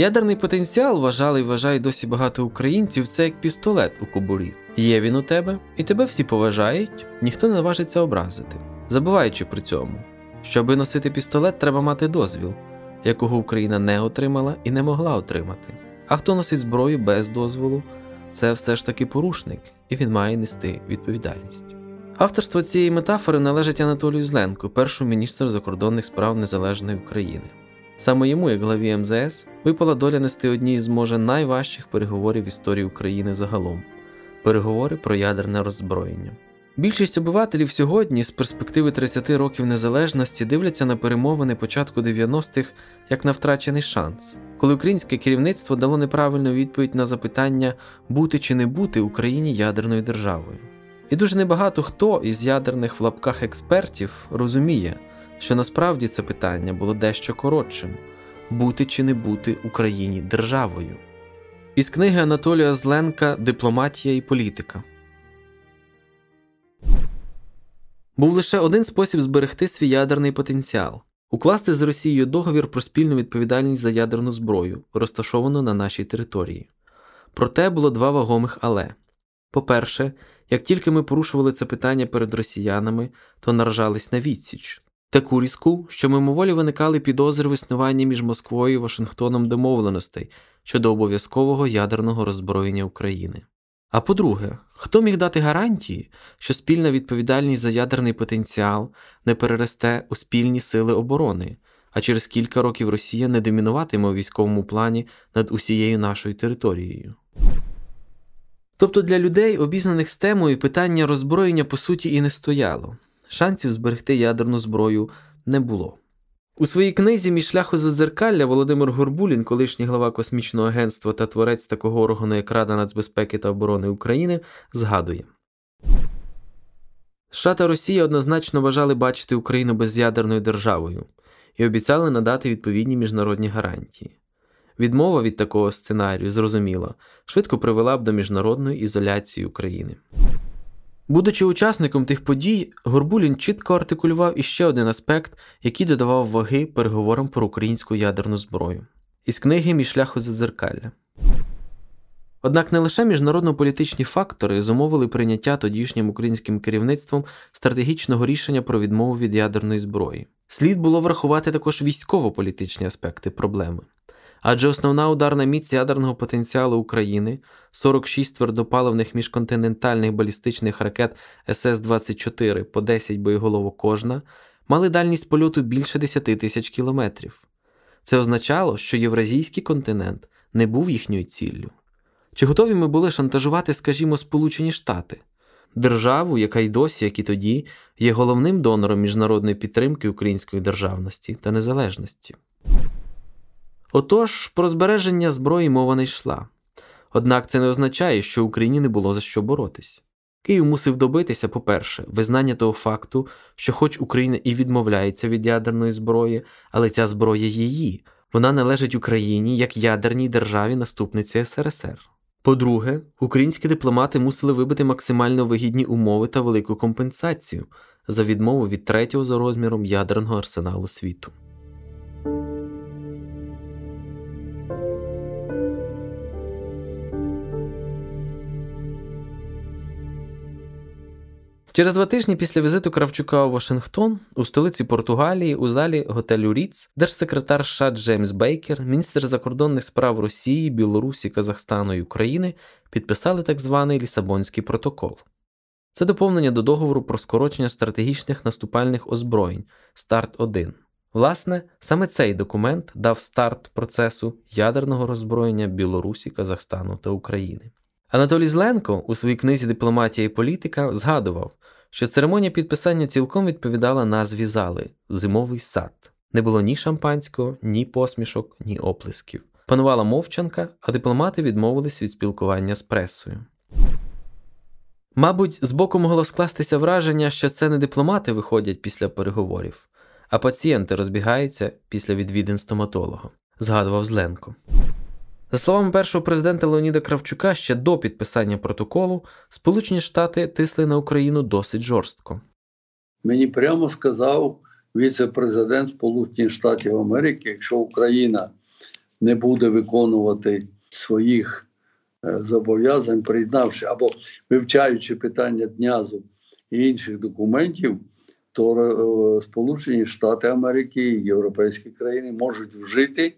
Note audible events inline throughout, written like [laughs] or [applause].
Ядерний потенціал вважали і вважають досі багато українців це як пістолет у кобурі. Є він у тебе, і тебе всі поважають, ніхто не наважиться образити. Забуваючи при цьому, щоби носити пістолет, треба мати дозвіл, якого Україна не отримала і не могла отримати. А хто носить зброю без дозволу, це все ж таки порушник, і він має нести відповідальність. Авторство цієї метафори належить Анатолію Зленку, першому міністру закордонних справ Незалежної України. Саме йому, як главі МЗС, випала доля нести одні з може найважчих переговорів в історії України загалом переговори про ядерне роззброєння. Більшість обивателів сьогодні з перспективи 30 років незалежності дивляться на перемовини початку 90-х як на втрачений шанс, коли українське керівництво дало неправильну відповідь на запитання бути чи не бути Україні ядерною державою. І дуже небагато хто із ядерних в лапках експертів розуміє, що насправді це питання було дещо коротшим бути чи не бути Україні державою. Із книги Анатолія Зленка Дипломатія і політика. Був лише один спосіб зберегти свій ядерний потенціал укласти з Росією договір про спільну відповідальність за ядерну зброю, розташовану на нашій території. Проте було два вагомих але. По-перше, як тільки ми порушували це питання перед росіянами, то наражались на відсіч. Таку різку, що мимоволі виникали підозри в існуванні між Москвою і Вашингтоном домовленостей щодо обов'язкового ядерного роззброєння України. А по-друге, хто міг дати гарантії, що спільна відповідальність за ядерний потенціал не переросте у спільні сили оборони, а через кілька років Росія не домінуватиме у військовому плані над усією нашою територією? Тобто для людей, обізнаних з темою, питання роззброєння по суті і не стояло, шансів зберегти ядерну зброю не було. У своїй книзі Між шляху зазеркалля Володимир Горбулін, колишній глава космічного агентства та творець такого органу, як Рада нацбезпеки та оборони України, згадує. США та Росія однозначно бажали бачити Україну без'ядерною державою і обіцяли надати відповідні міжнародні гарантії. Відмова від такого сценарію, зрозуміло, швидко привела б до міжнародної ізоляції України. Будучи учасником тих подій, Горбулін чітко артикулював іще один аспект, який додавав ваги переговорам про українську ядерну зброю із книги Мій шляху зазеркалля. Однак не лише міжнародно-політичні фактори зумовили прийняття тодішнім українським керівництвом стратегічного рішення про відмову від ядерної зброї. Слід було врахувати також військово-політичні аспекти проблеми. Адже основна ударна міць ядерного потенціалу України 46 твердопаливних міжконтинентальних балістичних ракет СС-24 по 10 боєголовок кожна, мали дальність польоту більше 10 тисяч кілометрів. Це означало, що Євразійський континент не був їхньою ціллю. Чи готові ми були шантажувати, скажімо, Сполучені Штати, державу, яка й досі, як і тоді, є головним донором міжнародної підтримки української державності та незалежності? Отож, про збереження зброї мова не йшла. Однак це не означає, що Україні не було за що боротись. Київ мусив добитися, по-перше, визнання того факту, що, хоч Україна і відмовляється від ядерної зброї, але ця зброя її, вона належить Україні як ядерній державі наступниці СРСР. По-друге, українські дипломати мусили вибити максимально вигідні умови та велику компенсацію за відмову від третього за розміром ядерного арсеналу світу. Через два тижні після візиту Кравчука у Вашингтон у столиці Португалії у залі готелю Ріц держсекретар США Джеймс Бейкер, міністр закордонних справ Росії, Білорусі, Казахстану і України підписали так званий Лісабонський протокол. Це доповнення до договору про скорочення стратегічних наступальних озброєнь Старт 1 Власне, саме цей документ дав старт процесу ядерного роззброєння Білорусі, Казахстану та України. Анатолій Зленко у своїй книзі Дипломатія і політика згадував, що церемонія підписання цілком відповідала назві зали Зимовий сад. Не було ні шампанського, ні посмішок, ні оплесків. Панувала мовчанка, а дипломати відмовились від спілкування з пресою. Мабуть, збоку могло скластися враження, що це не дипломати виходять після переговорів, а пацієнти розбігаються після відвідин стоматолога, згадував Зленко. За словами першого президента Леоніда Кравчука, ще до підписання протоколу Сполучені Штати тисли на Україну досить жорстко. Мені прямо сказав віце-президент Сполучених Штатів Америки, якщо Україна не буде виконувати своїх е, зобов'язань, приєднавши або вивчаючи питання днязу і інших документів, то е, Сполучені Штати Америки і європейські країни можуть вжити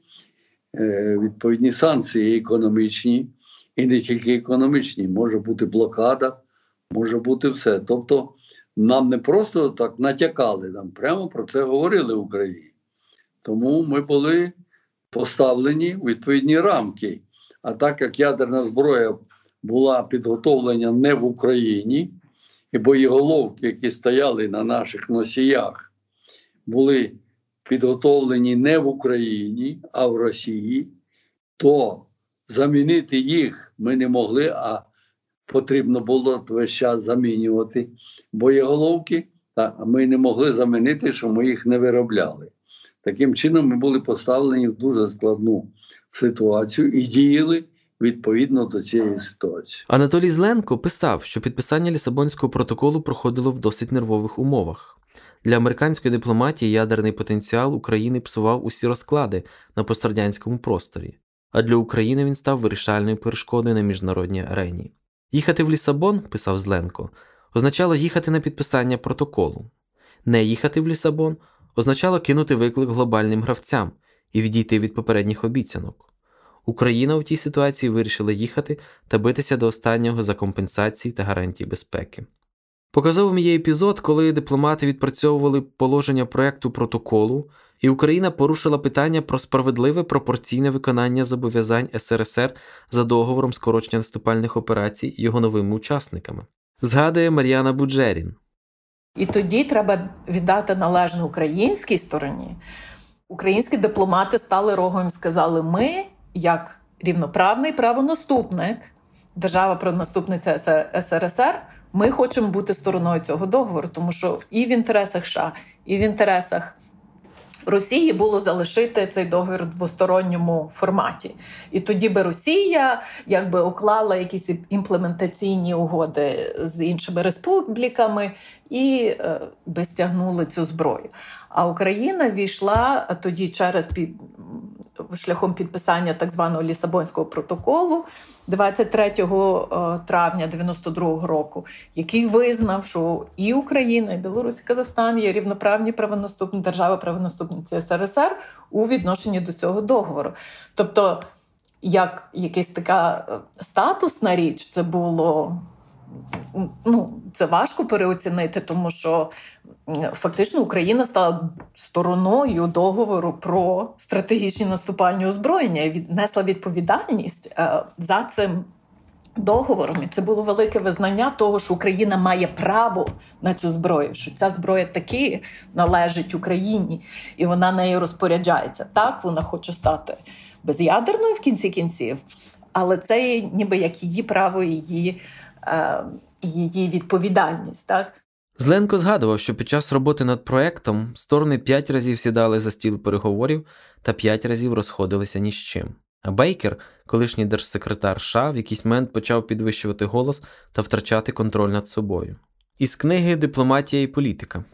відповідні санкції економічні, і не тільки економічні, може бути блокада, може бути все. Тобто нам не просто так натякали, нам прямо про це говорили в Україні. Тому ми були поставлені у відповідні рамки. А так як ядерна зброя була підготовлена не в Україні, і боєголовки, які стояли на наших носіях, були підготовлені не в Україні, а в Росії, то замінити їх ми не могли, а потрібно було весь час замінювати боєголовки, а ми не могли замінити, що ми їх не виробляли. Таким чином, ми були поставлені в дуже складну ситуацію і діяли відповідно до цієї ситуації. Анатолій Зленко писав, що підписання Лісабонського протоколу проходило в досить нервових умовах. Для американської дипломатії ядерний потенціал України псував усі розклади на пострадянському просторі, а для України він став вирішальною перешкодою на міжнародній арені. Їхати в Лісабон, писав Зленко, означало їхати на підписання протоколу. Не їхати в Лісабон означало кинути виклик глобальним гравцям і відійти від попередніх обіцянок. Україна у тій ситуації вирішила їхати та битися до останнього за компенсації та гарантії безпеки. Показовим є епізод, коли дипломати відпрацьовували положення проекту протоколу, і Україна порушила питання про справедливе пропорційне виконання зобов'язань СРСР за договором скорочення наступальних операцій його новими учасниками. Згадує Мар'яна Буджерін. І тоді треба віддати належне українській стороні. Українські дипломати стали рогом сказали: ми як рівноправний правонаступник, держава правонаступниця СРСР, ми хочемо бути стороною цього договору, тому що і в інтересах США, і в інтересах. Росії було залишити цей договір в двосторонньому форматі, і тоді би Росія якби уклала якісь імплементаційні угоди з іншими республіками і е, би стягнули цю зброю. А Україна війшла тоді через шляхом підписання так званого Лісабонського протоколу 23 е, травня 92-го року, який визнав, що і Україна, і Білорусь, і Казахстан є рівноправні правонаступні держави, правонаступниці СРСР у відношенні до цього договору. Тобто, як якась така е, статусна річ, це було ну, це важко переоцінити, тому що фактично Україна стала стороною договору про стратегічні наступальні озброєння і віднесла відповідальність е, за цим. Договором і це було велике визнання того, що Україна має право на цю зброю, що ця зброя таки належить Україні, і вона нею розпоряджається. Так, вона хоче стати без'ядерною в кінці кінців, але це ніби як її право, її її відповідальність. Так Зленко згадував, що під час роботи над проектом сторони п'ять разів сідали за стіл переговорів та п'ять разів розходилися ні з чим. А Бейкер, колишній держсекретар США, в якийсь момент почав підвищувати голос та втрачати контроль над собою. Із книги Дипломатія і політика.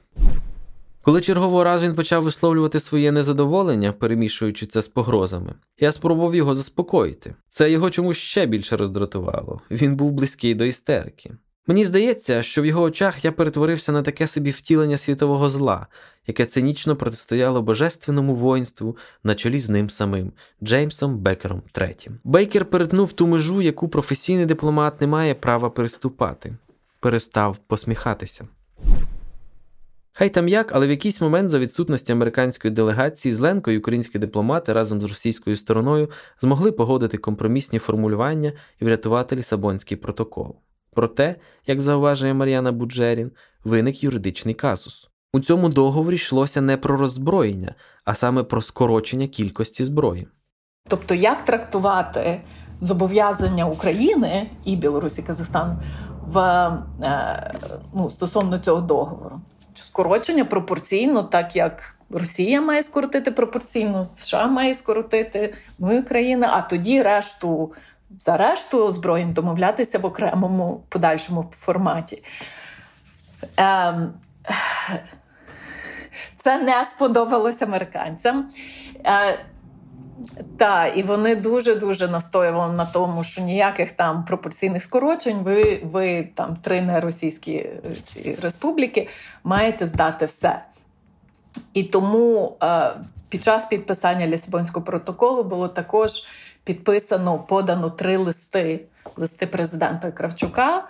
Коли чергового разу він почав висловлювати своє незадоволення, перемішуючи це з погрозами, я спробував його заспокоїти. Це його чомусь ще більше роздратувало. Він був близький до істерики. Мені здається, що в його очах я перетворився на таке собі втілення світового зла, яке цинічно протистояло божественному воїнству на чолі з ним самим Джеймсом Бекером III. Бейкер перетнув ту межу, яку професійний дипломат не має права переступати, перестав посміхатися. Хай там як, але в якийсь момент за відсутності американської делегації з Ленко і українські дипломати разом з російською стороною змогли погодити компромісні формулювання і врятувати Лісабонський протокол. Проте, як зауважує Мар'яна Буджерін, виник юридичний казус. У цьому договорі йшлося не про роззброєння, а саме про скорочення кількості зброї. Тобто, як трактувати зобов'язання України і Білорусі Казахстану в е, ну, стосовно цього договору? Скорочення пропорційно, так як Росія має скоротити пропорційно, США має скоротити, ну і Україна, а тоді решту за решту озброєнь домовлятися в окремому подальшому форматі. Ем, [sighs] Це не сподобалось американцям. Так, і вони дуже дуже настоювали на тому, що ніяких там пропорційних скорочень. Ви ви там три неросійські е, ці республіки маєте здати все. І тому е, під час підписання Лісабонського протоколу було також підписано, подано три листи: листи президента Кравчука.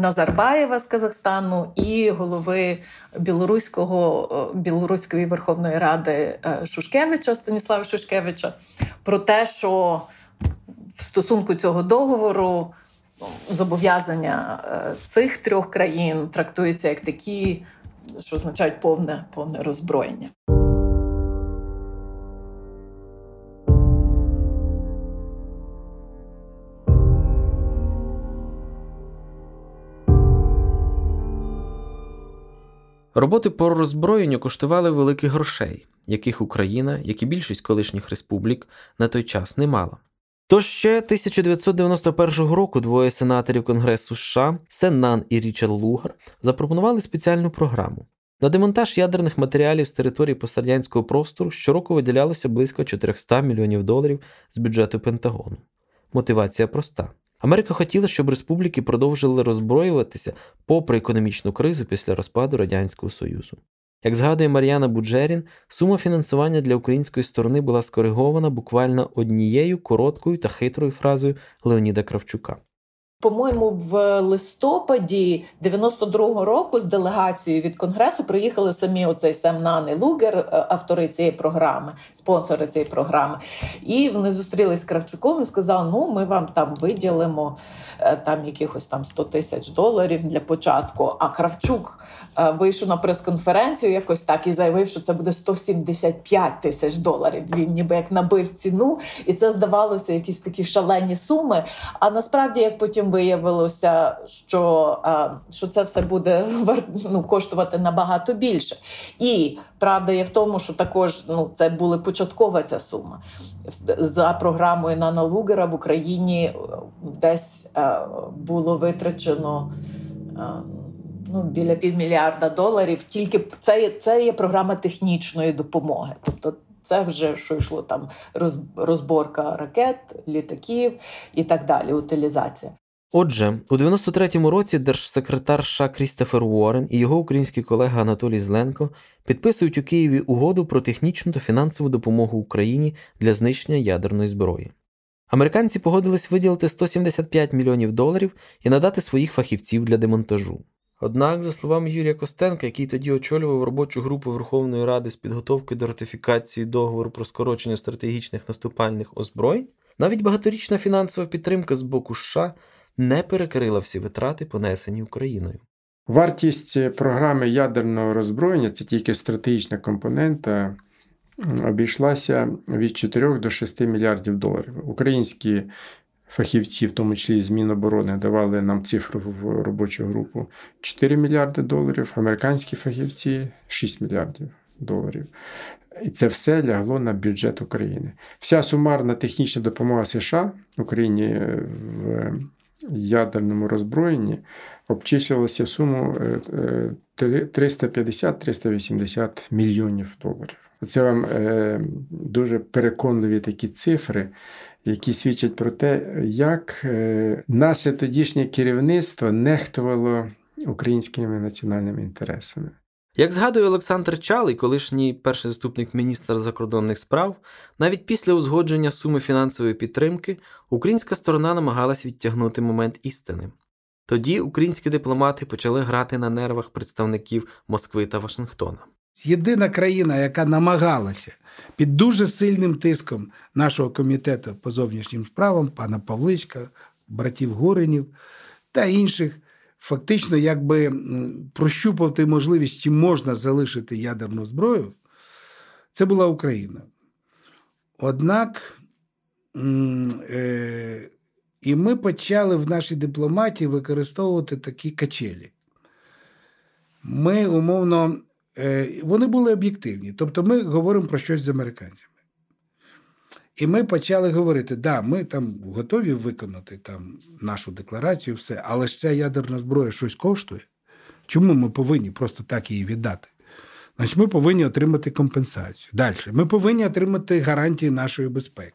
Назарбаєва з Казахстану і голови білоруського білоруської Верховної Ради е, Шушкевича Станіслава Шушкевича про те, що в стосунку цього договору зобов'язання е, цих трьох країн трактуються як такі, що означають повне, повне роззброєння. Роботи по роззброєнню коштували великих грошей, яких Україна, як і більшість колишніх республік, на той час не мала. Тож ще 1991 року двоє сенаторів Конгресу США Сен і Річард Лугар запропонували спеціальну програму. На демонтаж ядерних матеріалів з території пострадянського простору щороку виділялося близько 400 мільйонів доларів з бюджету Пентагону. Мотивація проста. Америка хотіла, щоб республіки продовжили роззброюватися попри економічну кризу після розпаду Радянського Союзу. Як згадує Мар'яна Буджерін, сума фінансування для української сторони була скоригована буквально однією короткою та хитрою фразою Леоніда Кравчука. По-моєму, в листопаді 92-го року з делегацією від конгресу приїхали самі оцей Сем Нан Лугер, е, автори цієї програми, спонсори цієї програми. І вони зустрілись з Кравчуком і сказали: ну, ми вам там виділимо е, там якихось там 100 тисяч доларів для початку. А Кравчук вийшов на прес-конференцію якось так і заявив, що це буде 175 тисяч доларів. Він ніби як набив ціну, і це здавалося якісь такі шалені суми. А насправді, як потім виявилося, що що це все буде [laughs] ну, коштувати набагато більше. І правда є в тому, що також ну, це була початкова ця сума. За програмою Нана Лугера в Україні е, десь е, було витрачено. Ну, біля півмільярда доларів. Тільки це це є програма технічної допомоги. Тобто, це вже що йшло там розборка ракет, літаків і так далі. Утилізація. Отже, у 93-му році держсекретар США Крістофер Уоррен і його український колега Анатолій Зленко підписують у Києві угоду про технічну та фінансову допомогу Україні для знищення ядерної зброї. Американці погодились виділити 175 мільйонів доларів і надати своїх фахівців для демонтажу. Однак, за словами Юрія Костенка, який тоді очолював робочу групу Верховної Ради з підготовки до ратифікації договору про скорочення стратегічних наступальних озброєнь, навіть багаторічна фінансова підтримка з боку США не перекрила всі витрати, понесені Україною. Вартість програми ядерного роззброєння це тільки стратегічна компонента, обійшлася від 4 до 6 мільярдів доларів. Українські фахівці, в тому числі з Міноборони, давали нам цифру в робочу групу 4 мільярди доларів, американські фахівці 6 мільярдів доларів. І це все лягло на бюджет України. Вся сумарна технічна допомога США Україні в ядерному роззброєнні обчислювалося в суму 350-380 е, мільйонів доларів. Це вам е, дуже переконливі такі цифри, які свідчать про те, як е, наше тодішнє керівництво нехтувало українськими національними інтересами. Як згадує Олександр Чалий, колишній перший заступник міністра закордонних справ, навіть після узгодження суми фінансової підтримки українська сторона намагалась відтягнути момент істини. Тоді українські дипломати почали грати на нервах представників Москви та Вашингтона. Єдина країна, яка намагалася під дуже сильним тиском нашого комітету по зовнішнім справам, пана Павличка, братів Горинів та інших фактично якби прощупати можливість, чи можна залишити ядерну зброю, це була Україна. Однак е, і ми почали в нашій дипломатії використовувати такі качелі. Ми умовно, вони були об'єктивні. Тобто ми говоримо про щось з американцями. І ми почали говорити: да, ми там готові виконати там нашу декларацію, все, але ж ця ядерна зброя щось коштує. Чому ми повинні просто так її віддати? Значить, ми повинні отримати компенсацію. Далі, ми повинні отримати гарантії нашої безпеки.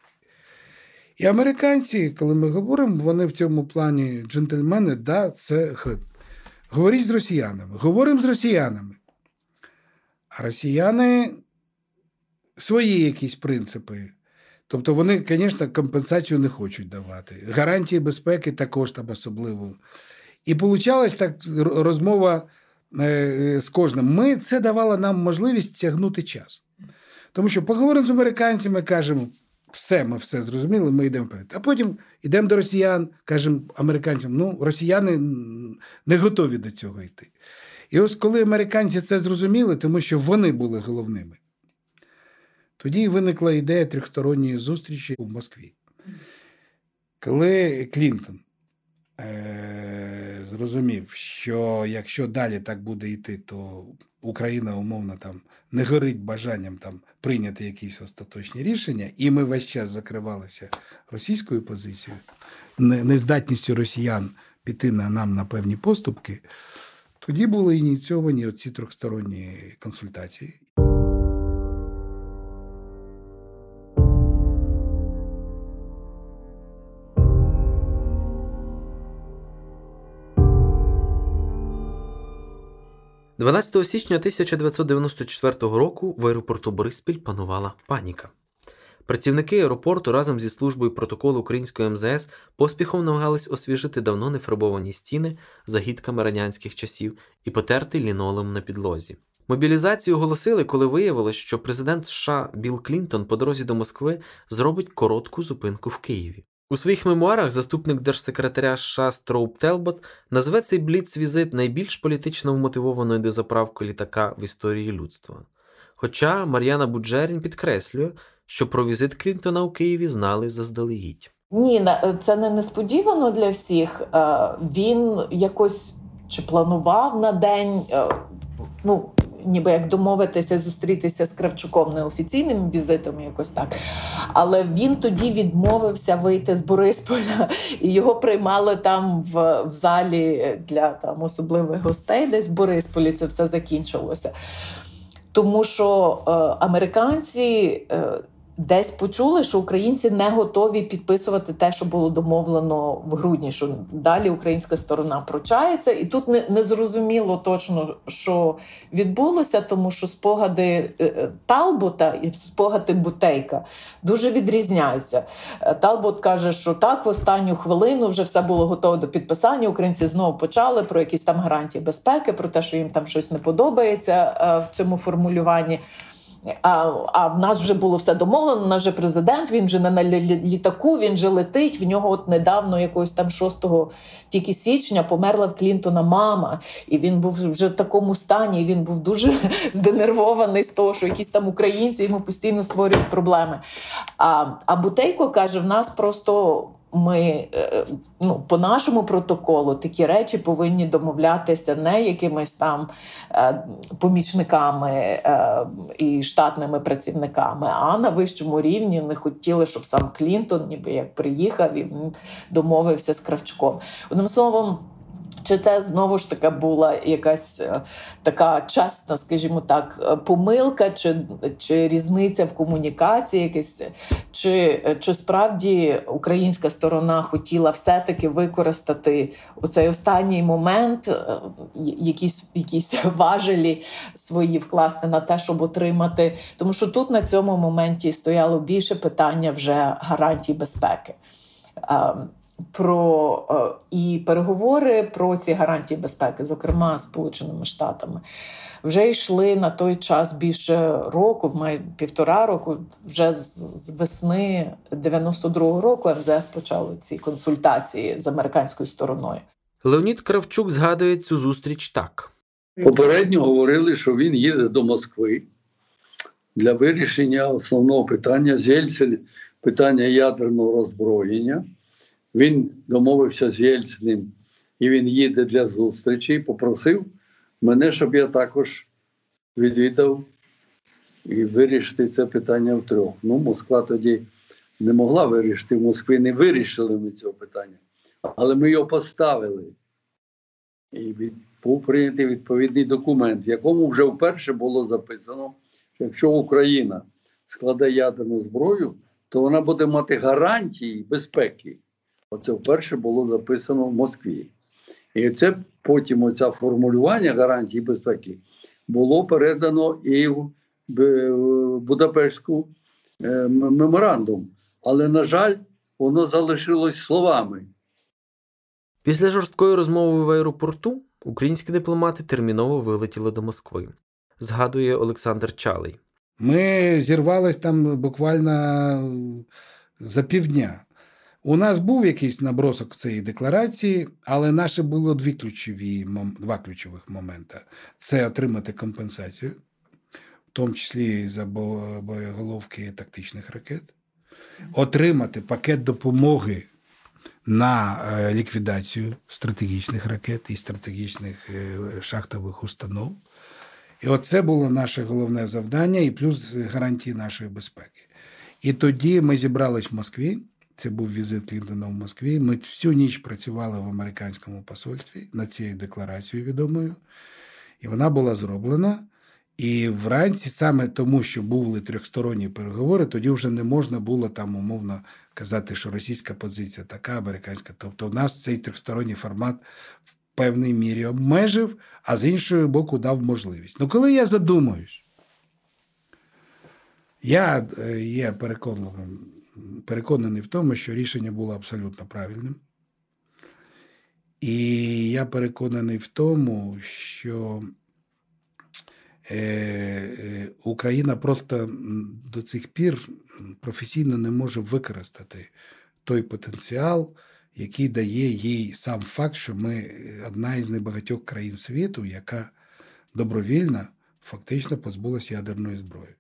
І американці, коли ми говоримо, вони в цьому плані джентльмени, да, це говоріть з росіянами. Говоримо з росіянами. А росіяни свої якісь принципи. Тобто вони, звісно, компенсацію не хочуть давати. Гарантії безпеки також там особливо. І вийшла так розмова е, з кожним. Ми це давало нам можливість тягнути час. Тому що поговоримо з американцями, кажемо, все, ми все зрозуміли, ми йдемо вперед. А потім йдемо до росіян, кажемо американцям, ну, росіяни не готові до цього йти. І ось коли американці це зрозуміли, тому що вони були головними, тоді виникла ідея трьохсторонньої зустрічі в Москві. Коли Клінтон е- зрозумів, що якщо далі так буде йти, то Україна умовно там не горить бажанням там прийняти якісь остаточні рішення, і ми весь час закривалися російською позицією, нездатністю росіян піти на нам на певні поступки, тоді були ініційовані ці трьохсторонні консультації. 12 січня 1994 року в аеропорту Бориспіль панувала паніка. Працівники аеропорту разом зі службою протоколу української МЗС поспіхом намагались освіжити давно нефарбовані стіни загідками радянських часів і потерти лінолем на підлозі. Мобілізацію оголосили, коли виявилось, що президент США Білл Клінтон по дорозі до Москви зробить коротку зупинку в Києві. У своїх мемуарах заступник держсекретаря США Строуп Телбот назве цей бліц-візит найбільш політично вмотивованою до заправки літака в історії людства. Хоча Мар'яна Буджерін підкреслює, що про візит Клінтона у Києві знали заздалегідь. Ні, це не несподівано для всіх. Е, він якось чи планував на день. Е, ну, ніби як домовитися, зустрітися з Кравчуком неофіційним візитом, якось так. Але він тоді відмовився вийти з Борисполя, [laughs] і його приймали там в в залі для там особливих гостей, десь в Борисполі це все закінчилося. Тому що е, американці. Е, десь почули, що українці не готові підписувати те, що було домовлено в грудні. Що далі українська сторона прочається, і тут не, не зрозуміло точно, що відбулося, тому що спогади е, е, Талбота і спогади Бутейка дуже відрізняються. Е, Талбот каже, що так в останню хвилину вже все було готово до підписання. Українці знову почали про якісь там гарантії безпеки, про те, що їм там щось не подобається в цьому формулюванні. А а в нас вже було все домовлено. у Нас вже президент, він вже не на літаку, він вже летить. В нього от недавно, якогось там 6 тільки січня, померла в Клінтона мама, і він був вже в такому стані. і Він був дуже [laughs] зденервований з того, що якісь там українці йому постійно створюють проблеми. А а Бутейко каже: в нас просто ми е, ну, по нашому протоколу такі речі повинні домовлятися не якимись там е, помічниками е, і штатними працівниками, а на вищому рівні не хотіли, щоб сам Клінтон, ніби як приїхав і домовився з Кравчуком. Одним словом. Чи це знову ж таки була якась е, така чесна, скажімо так, е, помилка, чи чи різниця в комунікації, якась, чи чи справді українська сторона хотіла все-таки використати у цей останній момент е, якісь якісь [laughs] важелі свої вкласти на те, щоб отримати? Тому що тут на цьому моменті стояло більше питання вже гарантій безпеки. Про е, і переговори про ці гарантії безпеки, зокрема Сполученими Штатами, вже йшли на той час більше року, має півтора року. Вже з весни 92-го року МЗС почали ці консультації з американською стороною. Леонід Кравчук згадує цю зустріч так. Попередньо говорили, що він їде до Москви для вирішення основного питання Зельцель, питання ядерного роззброєння. Він домовився з Єльциним, і він їде для зустрічі попросив мене, щоб я також відвідав і вирішити це питання втрьох. Ну, Москва тоді не могла вирішити, в Москві не вирішили ми цього питання, але ми його поставили. І був прийнятий відповідний документ, в якому вже вперше було записано, що якщо Україна складе ядерну зброю, то вона буде мати гарантії безпеки. Оце вперше було записано в Москві. І це потім оце формулювання гарантій безпеки було передано і в Будапештську е, меморандум. Але, на жаль, воно залишилось словами. Після жорсткої розмови в аеропорту українські дипломати терміново вилетіли до Москви, згадує Олександр Чалий. Ми зірвались там буквально за півдня. У нас був якийсь набросок цієї декларації, але наше було дві ключові, два ключових моменти: це отримати компенсацію, в тому числі за боєголовки тактичних ракет, отримати пакет допомоги на е, ліквідацію стратегічних ракет і стратегічних е, шахтових установ. І оце було наше головне завдання, і плюс гарантії нашої безпеки. І тоді ми зібрались в Москві. Це був візит Клінтона в Москві. Ми всю ніч працювали в американському посольстві над цією декларацією відомою, і вона була зроблена. І вранці, саме тому, що були трьохсторонні переговори, тоді вже не можна було там умовно казати, що російська позиція така, американська. Тобто, у нас цей трьохсторонній формат в певній мірі обмежив, а з іншого боку, дав можливість. Ну, коли я задумаюсь, я е, є переконливим переконаний в тому, що рішення було абсолютно правильним. І я переконаний в тому, що е, е, Україна просто до цих пір професійно не може використати той потенціал, який дає їй сам факт, що ми одна із небагатьох країн світу, яка добровільно фактично позбулася ядерної зброї.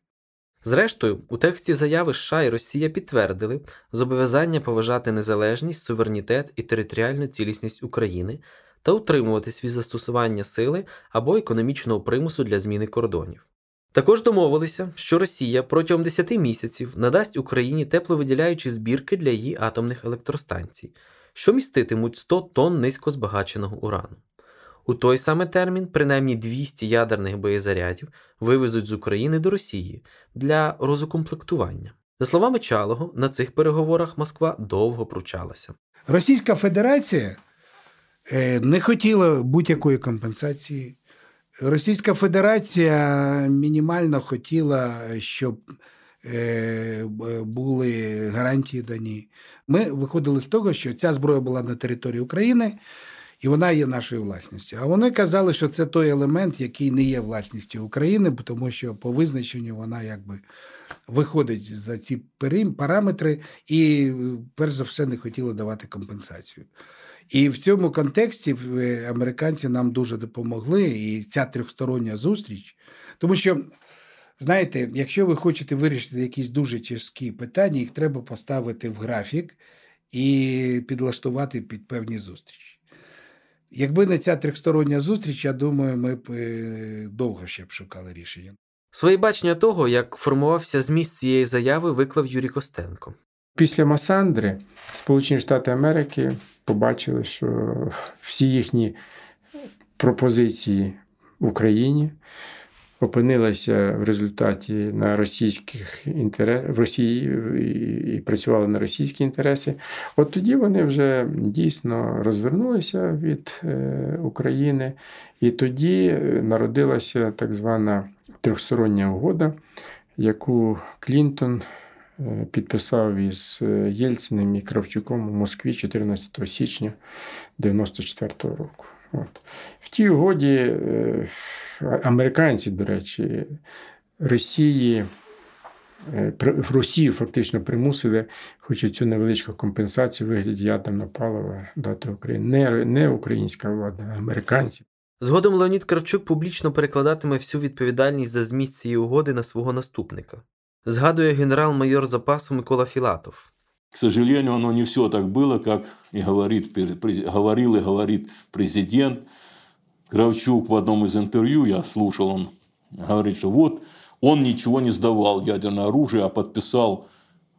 Зрештою, у тексті заяви США і Росія підтвердили зобов'язання поважати незалежність, суверенітет і територіальну цілісність України та утримуватись від застосування сили або економічного примусу для зміни кордонів. Також домовилися, що Росія протягом 10 місяців надасть Україні тепловиділяючі збірки для її атомних електростанцій, що міститимуть 100 тонн низькозбагаченого урану. У той самий термін принаймні 200 ядерних боєзарядів вивезуть з України до Росії для розукомплектування. За словами Чалого, на цих переговорах Москва довго пручалася. Російська Федерація е, не хотіла будь-якої компенсації. Російська Федерація мінімально хотіла, щоб е, були гарантії дані. Ми виходили з того, що ця зброя була на території України і вона є нашою власністю. А вони казали, що це той елемент, який не є власністю України, тому що по визначенню вона якби виходить за ці параметри, і перш за все не хотіли давати компенсацію. І в цьому контексті американці нам дуже допомогли, і ця трьохстороння зустріч, тому що. Знаєте, якщо ви хочете вирішити якісь дуже тяжкі питання, їх треба поставити в графік і підлаштувати під певні зустрічі. Якби не ця трьохстороння зустріч, я думаю, ми б е, довго ще б шукали рішення. Своє бачення того, як формувався зміст цієї заяви, виклав Юрій Костенко. Після Масандри Сполучені Штати Америки побачили, що всі їхні пропозиції в Україні опинилася в результаті на російських інтерес в Росії і працювали на російські інтереси. От тоді вони вже дійсно розвернулися від е, України, і тоді народилася так звана трьохстороння угода, яку Клінтон. Е, підписав із е, Єльциним і Кравчуком у Москві 14 січня 1994 року. От. В тій угоді е, американці, до речі, Росії. Е, Росію фактично примусили, хоч цю невеличку компенсацію вигляді ядерного палива дати Україні. Не, не українська влада, а американці. Згодом Леонід Кравчук публічно перекладатиме всю відповідальність за зміст цієї угоди на свого наступника. Згадує генерал-майор запасу Микола Філатов. К сожалению, оно не все так было, как и говорит, говорил и говорит президент. Кравчук в одном из интервью, я слушал, он говорит, что вот он ничего не сдавал ядерное оружие, а подписал,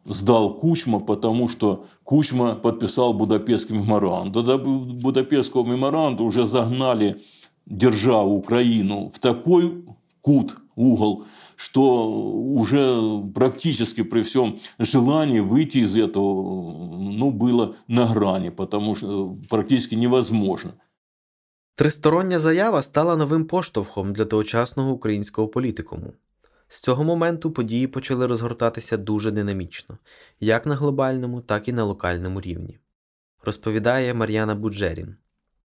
сдал Кучма, потому что Кучма подписал Будапештский меморандум. До Будапештского меморандума уже загнали державу Украину в такой кут, угол, что уже практически при всем желании выйти из этого ну, было на грани, потому что практически невозможно. Тристороння заява стала новим поштовхом для тогочасного українського політикуму. З цього моменту події почали розгортатися дуже динамічно, як на глобальному, так і на локальному рівні. Розповідає Мар'яна Буджерін.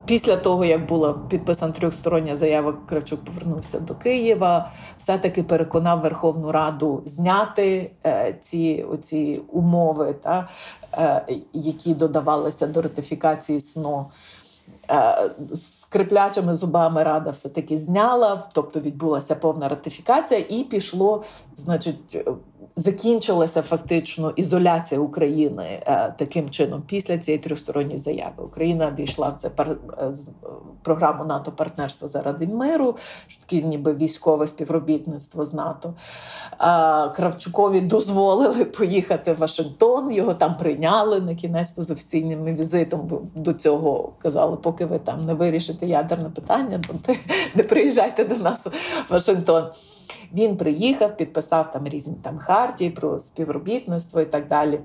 Після того, як була підписана трьохстороння заява, Кравчук повернувся до Києва, все-таки переконав Верховну Раду зняти е, ці оці умови, та, е, які додавалися до ратифікації СНО. Е, скриплячими зубами рада все таки зняла, тобто відбулася повна ратифікація, і пішло, значить, закінчилася фактично ізоляція України е, таким чином після цієї трьохсторонньої заяви. Україна обійшла в це пар... Е, програму НАТО партнерства заради миру, що таке ніби військове співробітництво з НАТО. Кравчукові дозволили поїхати в Вашингтон. Його там прийняли на кінець з офіційним візитом. Бо до цього казали, поки ви там не вирішите ядерне питання, то не приїжджайте до нас в Вашингтон. Він приїхав, підписав там різні там хартії про співробітництво і так далі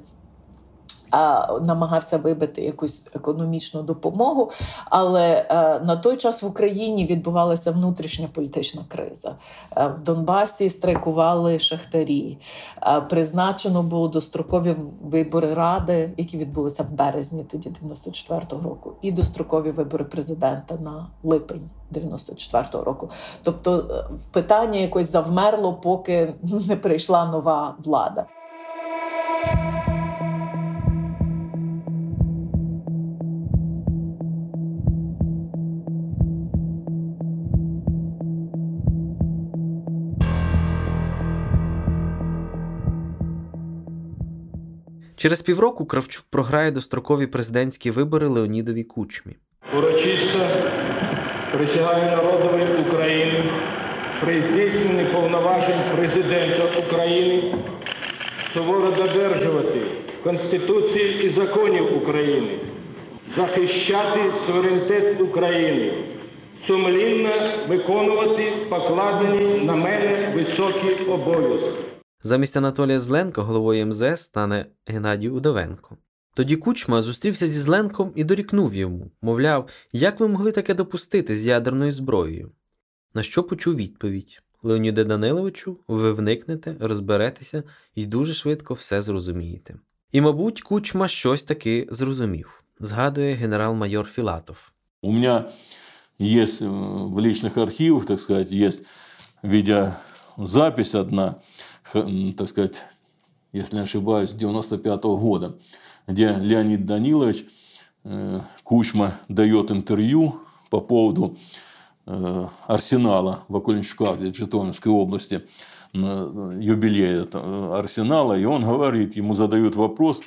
намагався вибити якусь економічну допомогу. Але е, на той час в Україні відбувалася внутрішня політична криза. Е, в Донбасі страйкували шахтарі. Е, призначено було дострокові вибори ради, які відбулися в березні, тоді 94-го року, і дострокові вибори президента на липень. 94-го року, тобто питання якось завмерло, поки не прийшла нова влада. Через півроку Кравчук програє дострокові президентські вибори Леонідові Кучмі. Урочисто присягаю народові України при здійсненні повноважень президента України суворо додержувати Конституції і законів України, захищати суверенітет України, сумлінно виконувати покладені на мене високі обов'язки. Замість Анатолія Зленка головою МЗС стане Геннадій Удовенко. Тоді Кучма зустрівся зі Зленком і дорікнув йому, мовляв, як ви могли таке допустити з ядерною зброєю? На що почув відповідь Леоніде Даниловичу, ви вникнете, розберетеся і дуже швидко все зрозумієте. І, мабуть, Кучма щось таки зрозумів, згадує генерал-майор Філатов. У мене є в личних архівах, так сказати, є відеозапись одна так сказать, если не ошибаюсь, 95 -го года, где Леонид Данилович э, Кучма дает интервью по поводу э, арсенала в здесь, Житомирской области, юбилея арсенала, и он говорит, ему задают вопрос,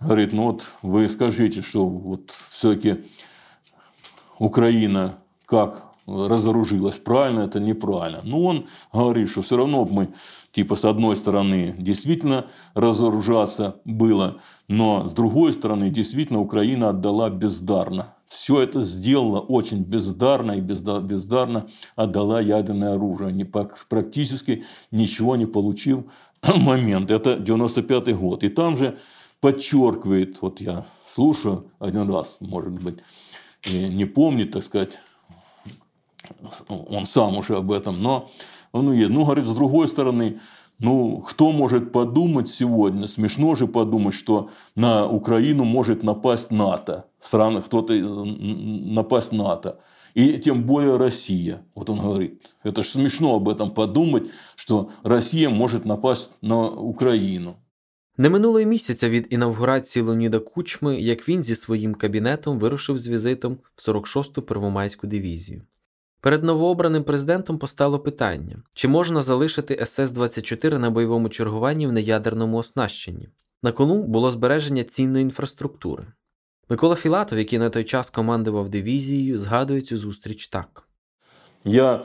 говорит, ну вот вы скажите, что вот все-таки Украина как разоружилась, правильно это, неправильно. Но он говорит, что все равно мы типа с одной стороны действительно разоружаться было, но с другой стороны действительно Украина отдала бездарно. Все это сделала очень бездарно и бездарно отдала ядерное оружие, не, практически ничего не получив [clears throat] момент. Это 95 год. И там же подчеркивает, вот я слушаю один раз, может быть, не помнит, так сказать, он сам уже об этом, но он есть. Ну, говорит, с другой стороны, ну, кто может подумать сегодня, смешно же подумать, что на Украину может напасть НАТО, страны, кто-то напасть НАТО. И тем более Россия. Вот он говорит, это же смешно об этом подумать, что Россия может напасть на Україну. Не минуло й місяця від інавгурації Леоніда Кучми, як він зі своїм кабінетом вирушив з візитом в 46-ту Первомайську дивізію. Перед новообраним президентом постало питання: чи можна залишити СС-24 на бойовому чергуванні в неядерному оснащенні? На кону було збереження цінної інфраструктури. Микола Філатов, який на той час командував дивізією, згадує цю зустріч так. Я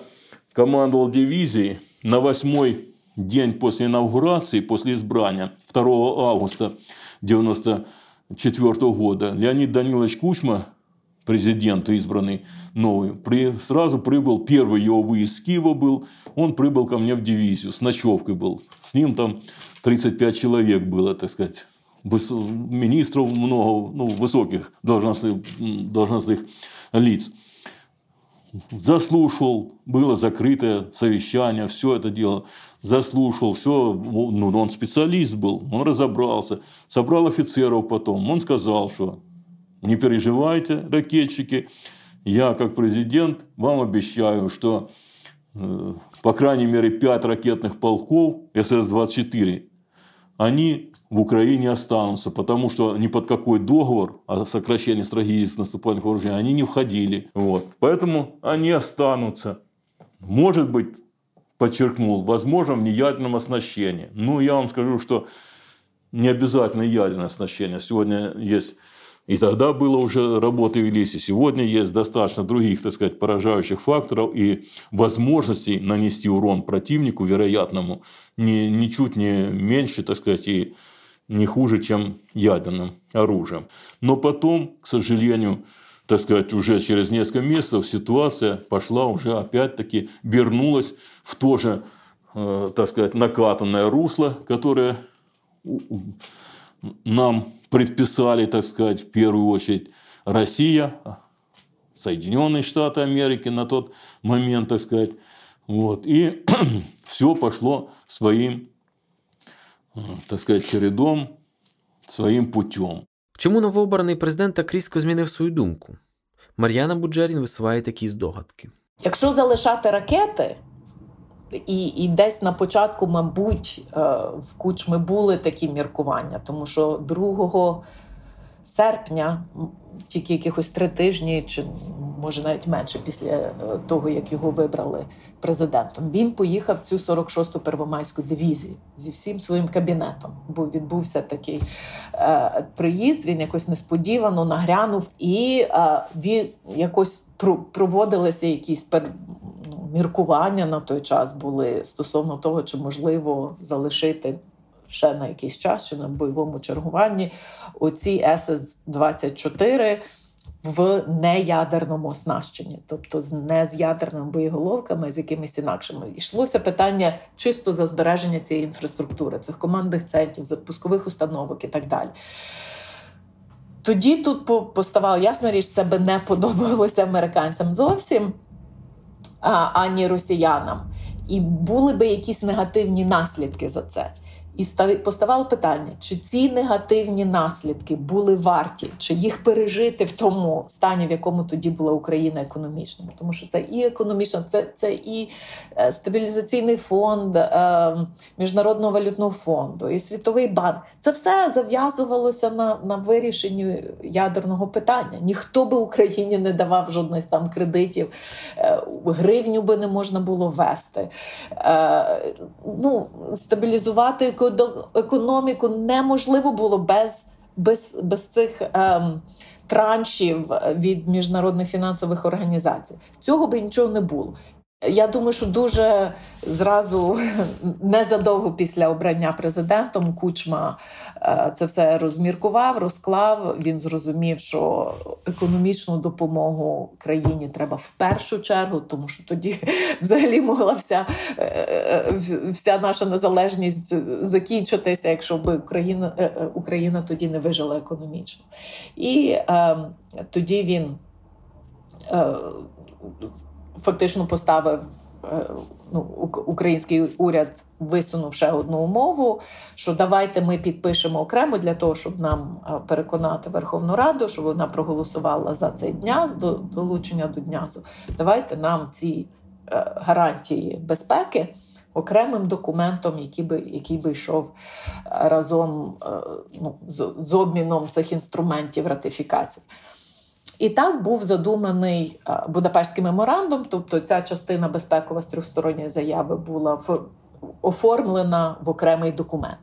командував дивізією на восьмой день після інаугурації, після избрания 2 августа 1994 года Леонид Данилович Кучма президент избранный новый, при, сразу прибыл, первый его выезд с Киева был, он прибыл ко мне в дивизию, с ночевкой был. С ним там 35 человек было, так сказать, министров много, ну, высоких должностных, должностных лиц. Заслушал, было закрытое совещание, все это дело. Заслушал, все, ну, он специалист был, он разобрался. Собрал офицеров потом, он сказал, что не переживайте, ракетчики, я как президент вам обещаю, что э, по крайней мере 5 ракетных полков СС-24, они в Украине останутся, потому что ни под какой договор о сокращении стратегических наступательных вооружений они не входили. Вот. Поэтому они останутся. Может быть, подчеркнул, возможно, в неядерном оснащении. Ну, я вам скажу, что не обязательно ядерное оснащение. Сегодня есть и тогда было уже работы велись, и сегодня есть достаточно других, так сказать, поражающих факторов и возможностей нанести урон противнику вероятному не, ничуть не меньше, так сказать, и не хуже, чем ядерным оружием. Но потом, к сожалению, так сказать, уже через несколько месяцев ситуация пошла уже опять-таки, вернулась в то же, э, так сказать, накатанное русло, которое нам предписали, так сказать, в первую очередь Россия, Соединенные Штаты Америки на тот момент, так сказать. Вот. И [clears throat] все пошло своим, так сказать, чередом, своїм путем. Чому новообраний президент так різко змінив свою думку? Мар'яна Буджерін висуває такі здогадки. Якщо залишати ракети, і і десь на початку, мабуть, е, в кучми були такі міркування, тому що 2 серпня, тільки якихось три тижні, чи може навіть менше після е, того, як його вибрали президентом, він поїхав цю 46-ту первомайську дивізію зі всім своїм кабінетом. Бо відбувся такий е, приїзд. Він якось несподівано нагрянув, і е, він якось проводилися якісь міркування на той час були стосовно того, чи можливо залишити ще на якийсь час, чи на бойовому чергуванні оці СС-24 в неядерному оснащенні, тобто не з ядерними боєголовками, з якимись інакшими. Йшлося питання чисто за збереження цієї інфраструктури, цих командних центрів, запускових установок і так далі. Тоді тут поставала ясна річ, це би не подобалося американцям зовсім ані росіянам, і були би якісь негативні наслідки за це. І поставало питання, чи ці негативні наслідки були варті, чи їх пережити в тому стані, в якому тоді була Україна економічною. Тому що це і економічно, це це і е, стабілізаційний фонд е, Міжнародного валютного фонду, і Світовий банк. Це все зав'язувалося на на вирішенні ядерного питання. Ніхто би Україні не давав жодних там кредитів, е, гривню би не можна було ввести. Ну, стабілізувати економіку економіку неможливо було без без, без цих ем, траншів від міжнародних фінансових організацій. Цього би нічого не було. Я думаю, що дуже зразу [laughs] незадовго після обрання президентом Кучма е, це все розміркував, розклав. Він зрозумів, що економічну допомогу країні треба в першу чергу, тому що тоді [laughs] взагалі могла вся е, е, вся наша незалежність закінчитися, якщо б Україна Україна тоді не вижила економічно. І е, тоді він. Е, фактично поставив е, ну, Український уряд висунув ще одну умову, що давайте ми підпишемо окремо для того, щоб нам е, переконати Верховну Раду, щоб вона проголосувала за цей дняз до долучення до днязу. Давайте нам ці е, гарантії безпеки. Окремим документом, який би який би йшов разом ну, з обміном цих інструментів ратифікації. І так був задуманий Будапештський меморандум, тобто ця частина безпекова з трьохсторонньої заяви була оформлена в окремий документ.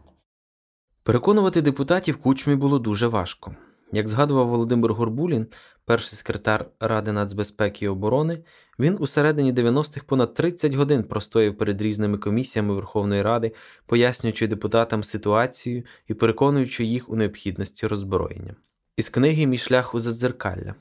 Переконувати депутатів кучмі було дуже важко. Як згадував Володимир Горбулін, перший секретар Ради нацбезпеки і оборони, він у середині 90-х понад 30 годин простояв перед різними комісіями Верховної Ради, пояснюючи депутатам ситуацію і переконуючи їх у необхідності роззброєння. Із книги Мій шлях у Задзеркалля.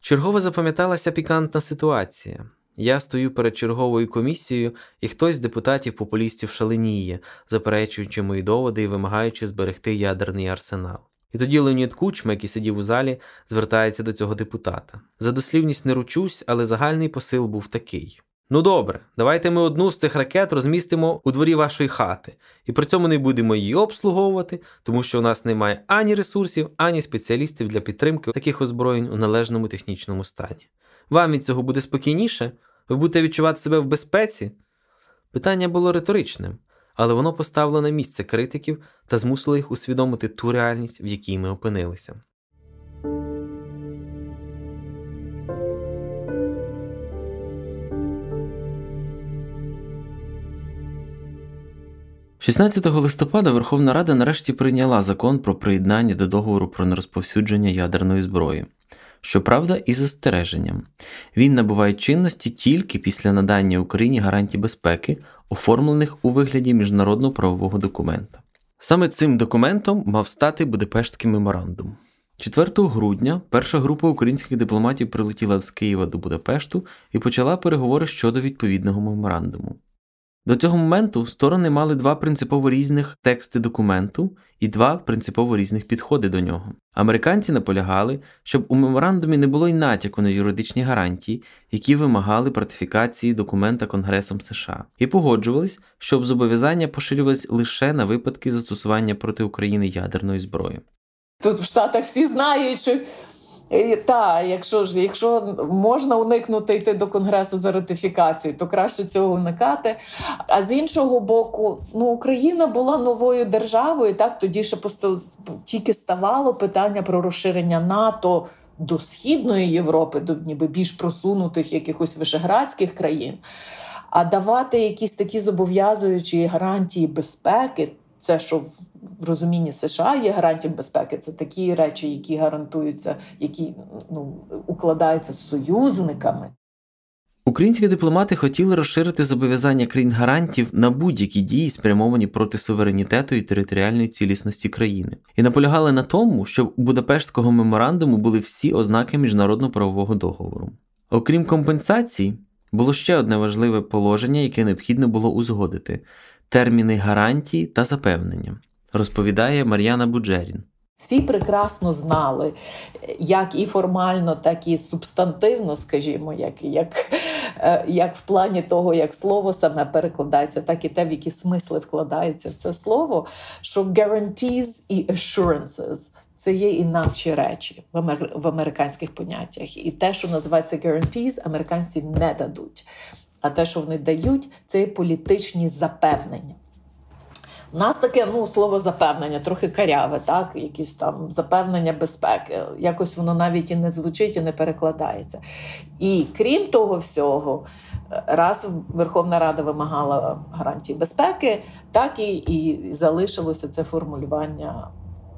Чергово запам'яталася пікантна ситуація. Я стою перед черговою комісією, і хтось з депутатів-популістів шаленіє, заперечуючи мої доводи і вимагаючи зберегти ядерний арсенал. І тоді Леонід Кучма, який сидів у залі, звертається до цього депутата. За дослівність не ручусь, але загальний посил був такий: Ну добре, давайте ми одну з цих ракет розмістимо у дворі вашої хати, і при цьому не будемо її обслуговувати, тому що у нас немає ані ресурсів, ані спеціалістів для підтримки таких озброєнь у належному технічному стані. Вам від цього буде спокійніше? Ви будете відчувати себе в безпеці? Питання було риторичним, але воно поставило на місце критиків та змусило їх усвідомити ту реальність, в якій ми опинилися. 16 листопада Верховна Рада нарешті прийняла закон про приєднання до договору про нерозповсюдження ядерної зброї. Щоправда, із застереженням. Він набуває чинності тільки після надання Україні гарантій безпеки, оформлених у вигляді міжнародного правового документа. Саме цим документом мав стати Будапештський меморандум. 4 грудня перша група українських дипломатів прилетіла з Києва до Будапешту і почала переговори щодо відповідного меморандуму. До цього моменту сторони мали два принципово різних тексти документу і два принципово різних підходи до нього. Американці наполягали, щоб у меморандумі не було й натяку на юридичні гарантії, які вимагали ратифікації документа Конгресом США, і погоджувались, щоб зобов'язання поширювались лише на випадки застосування проти України ядерної зброї. Тут в Штатах всі знають, що так, якщо ж якщо можна уникнути йти до конгресу за ратифікацію, то краще цього уникати. А з іншого боку, ну Україна була новою державою. Так тоді ще просто тільки ставало питання про розширення НАТО до східної Європи, до ніби більш просунутих якихось вишеградських країн. А давати якісь такі зобов'язуючі гарантії безпеки, це що в розумінні США є гарантією безпеки. Це такі речі, які гарантуються, які ну укладаються з союзниками. Українські дипломати хотіли розширити зобов'язання країн гарантів на будь-які дії, спрямовані проти суверенітету і територіальної цілісності країни, і наполягали на тому, щоб у Будапештського меморандуму були всі ознаки міжнародно правового договору. Окрім компенсацій, було ще одне важливе положення, яке необхідно було узгодити терміни гарантії та запевнення розповідає Мар'яна Буджерін. Всі прекрасно знали, як і формально, так і субстантивно, скажімо, як як, е, як в плані того, як слово саме перекладається, так і те, в які смисли вкладаються це слово, що guarantees і assurances це є інакші речі в, амер... в американських поняттях. І те, що називається guarantees, американці не дадуть. А те, що вони дають, це є політичні запевнення. У нас таке ну, слово запевнення, трохи каряве, так? якісь там запевнення безпеки. Якось воно навіть і не звучить, і не перекладається. І крім того всього, раз Верховна Рада вимагала гарантії безпеки, так і, і залишилося це формулювання.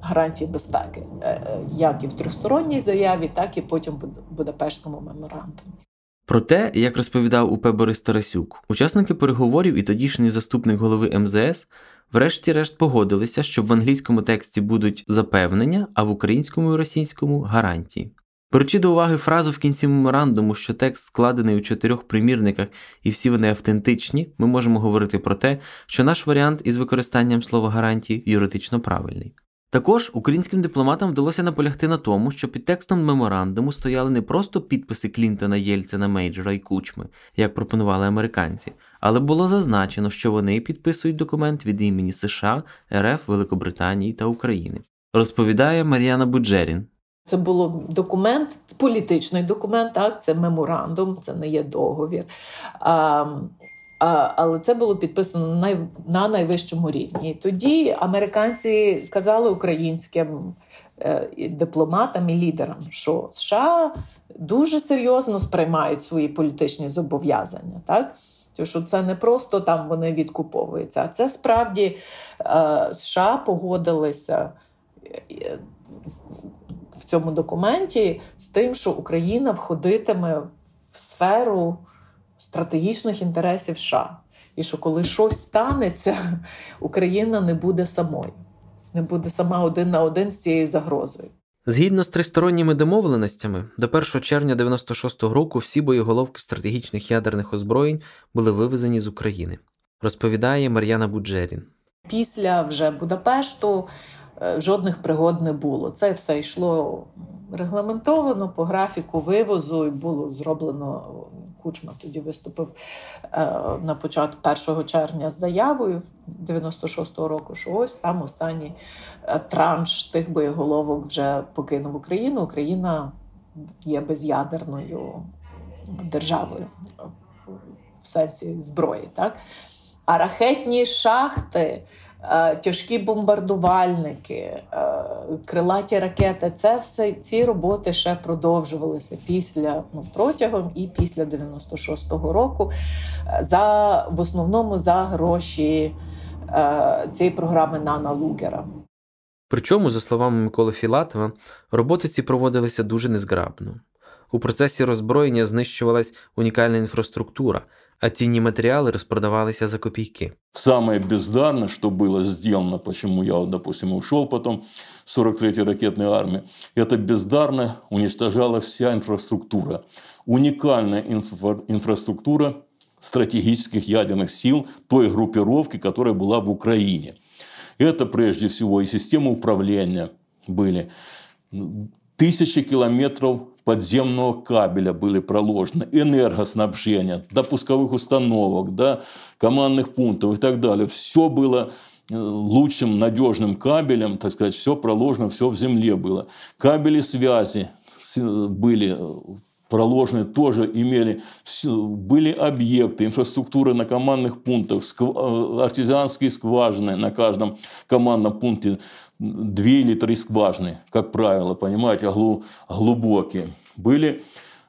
Гарантії безпеки, е, е, як і в трьохсторонній заяві, так і потім в Будапештському меморандумі. Про те, як розповідав УП Борис Тарасюк, учасники переговорів і тодішній заступник голови МЗС врешті-решт погодилися, що в англійському тексті будуть запевнення, а в українському і російському гарантії. Беручи до уваги фразу в кінці меморандуму, що текст складений у чотирьох примірниках і всі вони автентичні, ми можемо говорити про те, що наш варіант із використанням слова гарантії юридично правильний. Також українським дипломатам вдалося наполягти на тому, що під текстом меморандуму стояли не просто підписи Клінтона, Єльцина, Мейджора і Кучми, як пропонували американці, але було зазначено, що вони підписують документ від імені США, РФ, Великобританії та України. Розповідає Мар'яна Буджерін. Це було документ, політичний документ, так це меморандум, це не є договір. А, але це було підписано на найвищому рівні. Тоді американці казали українським е, дипломатам і лідерам, що США дуже серйозно сприймають свої політичні зобов'язання. так? Що це не просто там вони відкуповуються, а це справді е, США погодилися е, в цьому документі з тим, що Україна входитиме в сферу стратегічних інтересів США. І що коли щось станеться, [laughs] Україна не буде самою, не буде сама один на один з цією загрозою. Згідно з тристоронніми домовленостями, до 1 червня 96-го року всі боєголовки стратегічних ядерних озброєнь були вивезені з України, розповідає Мар'яна Буджерін. Після вже Будапешту е, жодних пригод не було. Це все йшло регламентовано по графіку вивозу, і було зроблено. Кучма тоді виступив е, на початку 1 червня з заявою 96-го року, що ось там останній е, транш тих боєголовок вже покинув Україну. Україна є безядерною державою в сенсі зброї. Так? А ракетні шахти. Е, тяжкі бомбардувальники, е, крилаті ракети це все ці роботи ще продовжувалися після ну, протягом і після 96-го року. Е, за в основному за гроші цієї програми Нана Лугера. Причому, за словами Миколи Філатова, роботи ці проводилися дуже незграбно. У процесі роззброєння знищувалась унікальна інфраструктура, а цінні матеріали розпродавалися за копійки. Самое бездарное, что было сделано, почему я, допустим, ушел потом с 43-й ракетной армии, это бездарно уничтожалась вся инфраструктура. Уникальная инфра- инфраструктура стратегических ядерных сил той группировки, которая была в Украине. Это прежде всего и система управления были. Тысячи километров подземного кабеля были проложены, энергоснабжение, до пусковых установок, до командных пунктов и так далее. Все было э, лучшим надежным кабелем, так сказать, все проложено, все в земле было. Кабели связи были э, проложены, тоже имели, были объекты, инфраструктура на командных пунктах, э, артезианские скважины на каждом командном пункте, две или три скважины, как правило, понимаете, глубокие. Были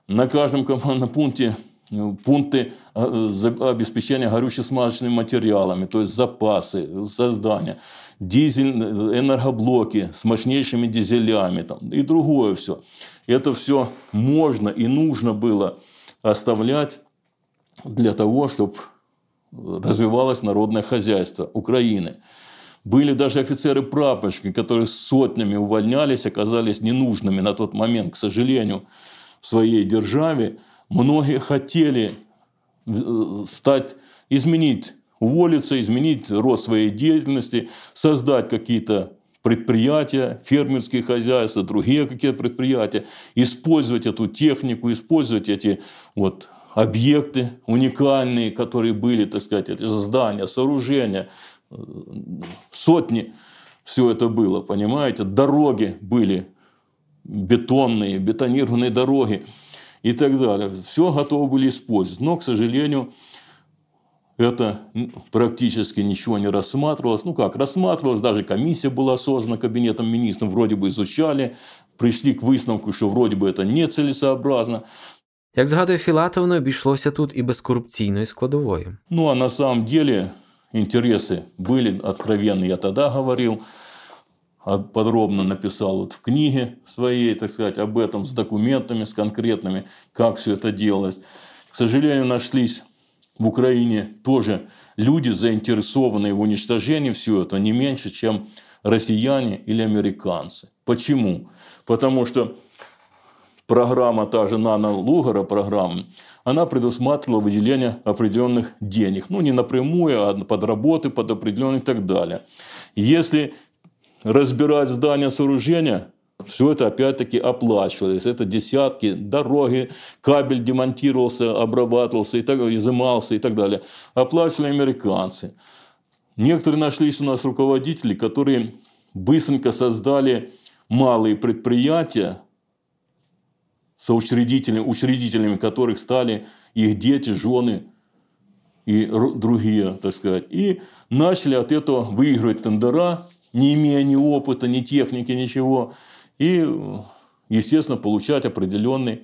на каждом командном пункте э, пункты э, обеспечения горюче-смазочными материалами, то есть запасы, создания, дизель, энергоблоки с мощнейшими дизелями там, и другое все. Это все можно и нужно было оставлять для того, чтобы развивалось народное хозяйство Украины. Были даже офицеры-прапорщики, которые сотнями увольнялись, оказались ненужными на тот момент, к сожалению, в своей державе. Многие хотели э, стать, изменить, уволиться, изменить рост своей деятельности, создать какие-то предприятия, фермерские хозяйства, другие какие-то предприятия, использовать эту технику, использовать эти вот объекты уникальные, которые были, так сказать, эти здания, сооружения, сотни все это было, понимаете? Дороги были бетонные, бетонированные дороги и так далее. Все готовы были использовать. Но, к сожалению, это практически ничего не рассматривалось. Ну как, рассматривалось, даже комиссия была создана кабинетом министров, вроде бы изучали, пришли к висновку, що вроде бы это нецелесообразно. Як згадує Філатов, не обійшлося тут і без корупційної складової. Ну а на самом деле интересы были откровенны, я тогда говорил, подробно написал вот в книге своей, так сказать, об этом с документами, с конкретными, как все это делалось. К сожалению, нашлись в Украине тоже люди, заинтересованные в уничтожении всего этого, не меньше, чем россияне или американцы. Почему? Потому что программа та же Нана Лугара программа, она предусматривала выделение определенных денег. Ну, не напрямую, а под работы, под определенные и так далее. Если разбирать здания сооружения, все это опять-таки оплачивалось. Это десятки, дороги, кабель демонтировался, обрабатывался, и так, изымался и так далее. Оплачивали американцы. Некоторые нашлись у нас руководители, которые быстренько создали малые предприятия, соучредителями, учредителями которых стали их дети, жены и другие, так сказать. И начали от этого выигрывать тендера, не имея ни опыта, ни техники, ничего. И, естественно, получать определенный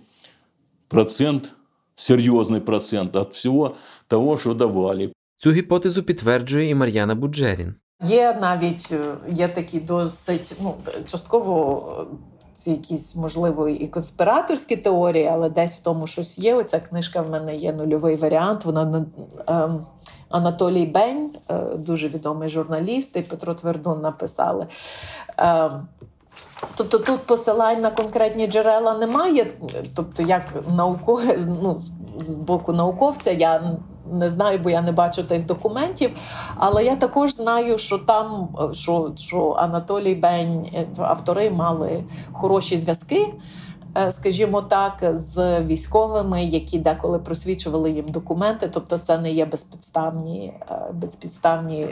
процент, серйозний процент від всього того, що давали. Цю гіпотезу підтверджує і Мар'яна Буджерін. Є навіть є такі досить ну частково ці якісь, можливо, і конспіраторські теорії, але десь в тому щось є. Оця книжка в мене є нульовий варіант. Вона ем, Анатолій Бень, е, дуже відомий журналіст, і Петро Твердун написали. Ем, Тобто тут посилань на конкретні джерела немає. Тобто, як науко... ну, з боку науковця, я не знаю, бо я не бачу тих документів. Але я також знаю, що там що, що Анатолій Бень, автори мали хороші зв'язки. Е, скажімо так, з військовими, які деколи просвічували їм документи, тобто це не є безпідставні е, безпідставні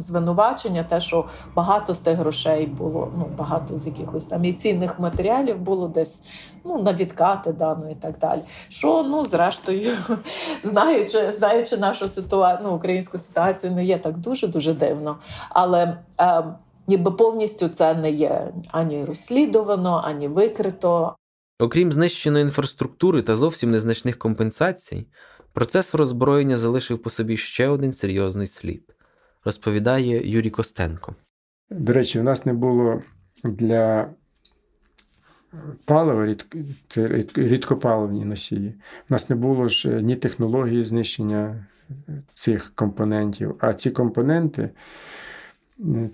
звинувачення, те, що багато з тих грошей було, ну багато з якихось там і цінних матеріалів було десь ну, на відкати дано і так далі. Що, ну, зрештою, [laughs] знаючи знаючи нашу ситуацію, ну, українську ситуацію, не є так дуже-дуже дивно. Але е, ніби повністю це не є ані розслідувано, ані викрито. Окрім знищеної інфраструктури та зовсім незначних компенсацій, процес роззброєння залишив по собі ще один серйозний слід розповідає Юрій Костенко. До речі, в нас не було для палива, це рідкопаливні носії. У нас не було ж ні технології знищення цих компонентів, а ці компоненти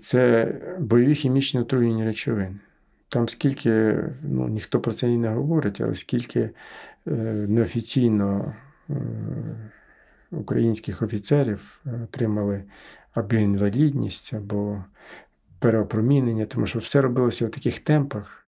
це бойові хімічні отруєнні речовини. Там скільки, ну ніхто про це і не говорить, але скільки е, неофіційно е, українських офіцерів отримали або інвалідність, або переопромінення, тому що все робилося в таких темпах.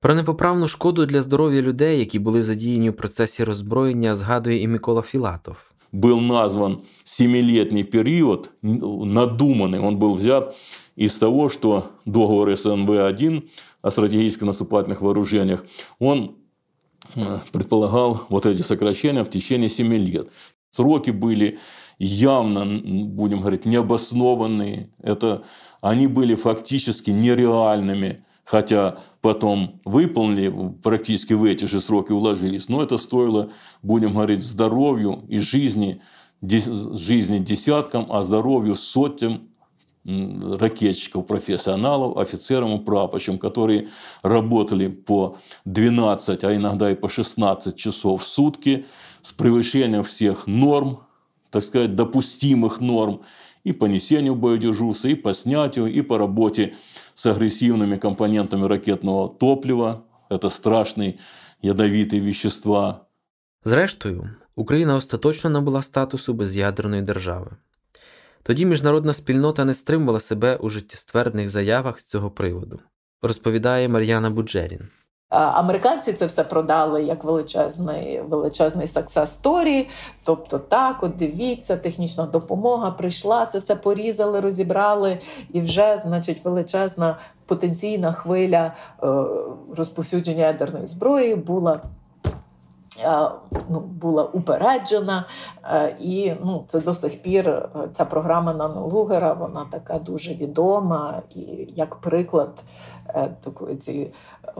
Про непоправну шкоду для здоров'я людей, які були задіяні у процесі роззброєння, згадує і Микола Філатов. Был назван семилетний период, надуманный, он был взят из того, что договор СНВ-1 о стратегических наступательных вооружениях, он э, предполагал вот эти сокращения в течение 7 лет. Сроки были явно, будем говорить, необоснованные. Это, они были фактически нереальными, хотя потом выполнили, практически в эти же сроки уложились. Но это стоило, будем говорить, здоровью и жизни, жизни десяткам, а здоровью сотням ракетчиков, профессионалов, офицерам и прапорщикам, которые работали по 12, а иногда и по 16 часов в сутки с превышением всех норм, так сказать, допустимых норм и по несению боедежурства, и по снятию, и по работе с агрессивными компонентами ракетного топлива. Это страшные ядовитые вещества. Зрештою, Україна остаточно набула статусу без'ядерної держави. Тоді міжнародна спільнота не стримувала себе у життєствердних заявах з цього приводу, розповідає Мар'яна Буджерін. Американці це все продали як величезний величезний success story. Тобто, так, от дивіться, технічна допомога прийшла, це все порізали, розібрали, і вже, значить, величезна потенційна хвиля е, розповсюдження ядерної зброї була ну, була упереджена, е, і ну, це до сих пір е, ця програма Нано Лугера, вона така дуже відома, і як приклад е, такої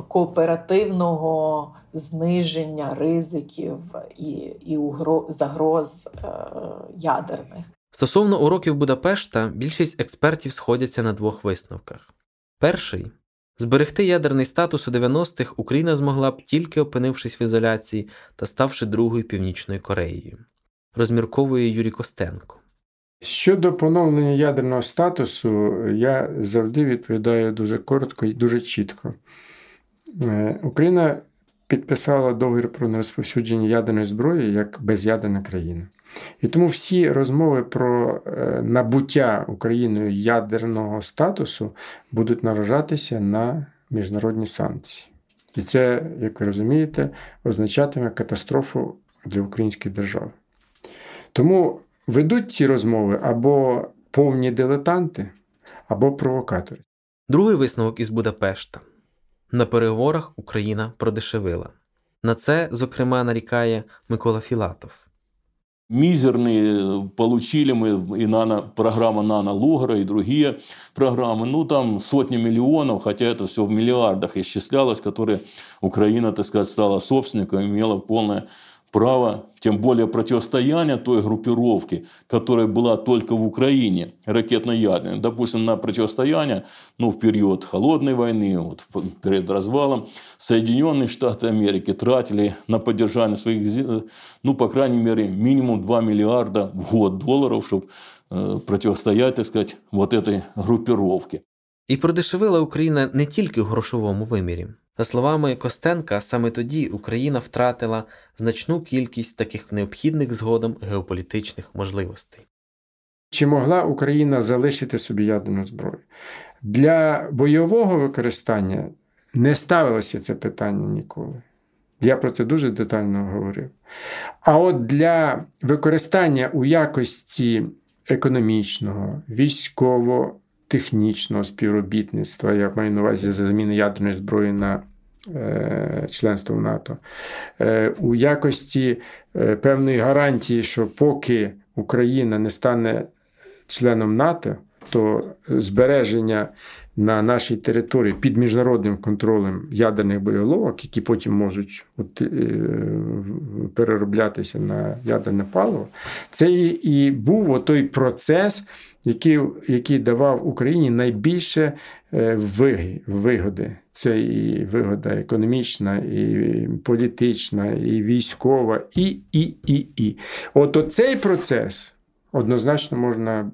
кооперативного зниження ризиків і і загроз ядерних. Стосовно уроків Будапешта, більшість експертів сходяться на двох висновках. Перший Зберегти ядерний статус у 90-х Україна змогла б тільки опинившись в ізоляції та ставши другою північною Кореєю, розмірковує Юрій Костенко. Щодо поновлення ядерного статусу, я завжди відповідаю дуже коротко і дуже чітко. Е, Україна підписала договір про нерозповсюдження ядерної зброї як без'ядерна країна. І тому всі розмови про е, набуття Україною ядерного статусу будуть наражатися на міжнародні санкції. І це, як ви розумієте, означатиме катастрофу для української держави. Тому ведуть ці розмови або повні дилетанти, або провокатори. Другий висновок із Будапешта. На переговорах Україна продешевила. На це, зокрема, нарікає Микола Філатов. Мизерные получили мы и нано, программа Нано Лугара, и другие программы. Ну, там сотни миллионов, хотя это все в миллиардах исчислялось, которые Украина, так сказать, стала собственником, имела полное право, тем более противостояние той группировки, которая была только в Украине, ракетно-ядерной. Допустим, на противостояние ну, в период Холодной войны, вот, перед развалом, Соединенные Штаты Америки тратили на поддержание своих, ну, по крайней мере, минимум 2 миллиарда в год долларов, чтобы э, противостоять, так сказать, вот этой группировке. І продешевила Україна не тільки в грошовому вимірі. За словами Костенка, саме тоді Україна втратила значну кількість таких необхідних згодом геополітичних можливостей. Чи могла Україна залишити собі ядерну зброю? Для бойового використання не ставилося це питання ніколи. Я про це дуже детально говорив. А от для використання у якості економічного, військово-технічного співробітництва, я маю на увазі заміни ядерної зброї на е, членство в НАТО, е, у якості е, певної гарантії, що поки Україна не стане членом НАТО, то збереження на нашій території під міжнародним контролем ядерних боєголовок, які потім можуть от, е, перероблятися на ядерне паливо, це і був той процес, який який давав Україні найбільше е, вигоди. Це і вигода економічна, і політична, і військова, і, і, і, і. От оцей процес однозначно можна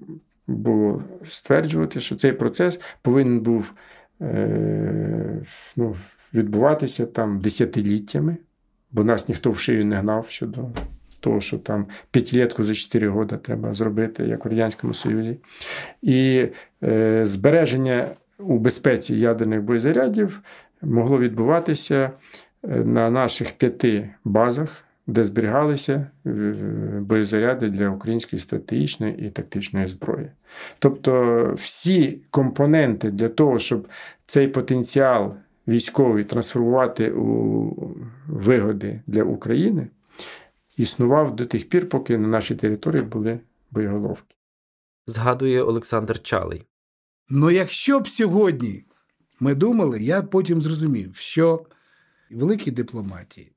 було стверджувати, що цей процес повинен був е, ну, відбуватися там десятиліттями, бо нас ніхто в шию не гнав щодо того, що там п'ятилітку за 4 роки треба зробити, як в Радянському Союзі. І е, збереження у безпеці ядерних боєзарядів могло відбуватися е, на наших п'яти базах де зберігалися е, боєзаряди для української стратегічної і тактичної зброї. Тобто всі компоненти для того, щоб цей потенціал військовий трансформувати у вигоди для України, існував до тих пір, поки на нашій території були боєголовки. Згадує Олександр Чалий. Ну, якщо б сьогодні ми думали, я потім зрозумів, що в великій дипломатії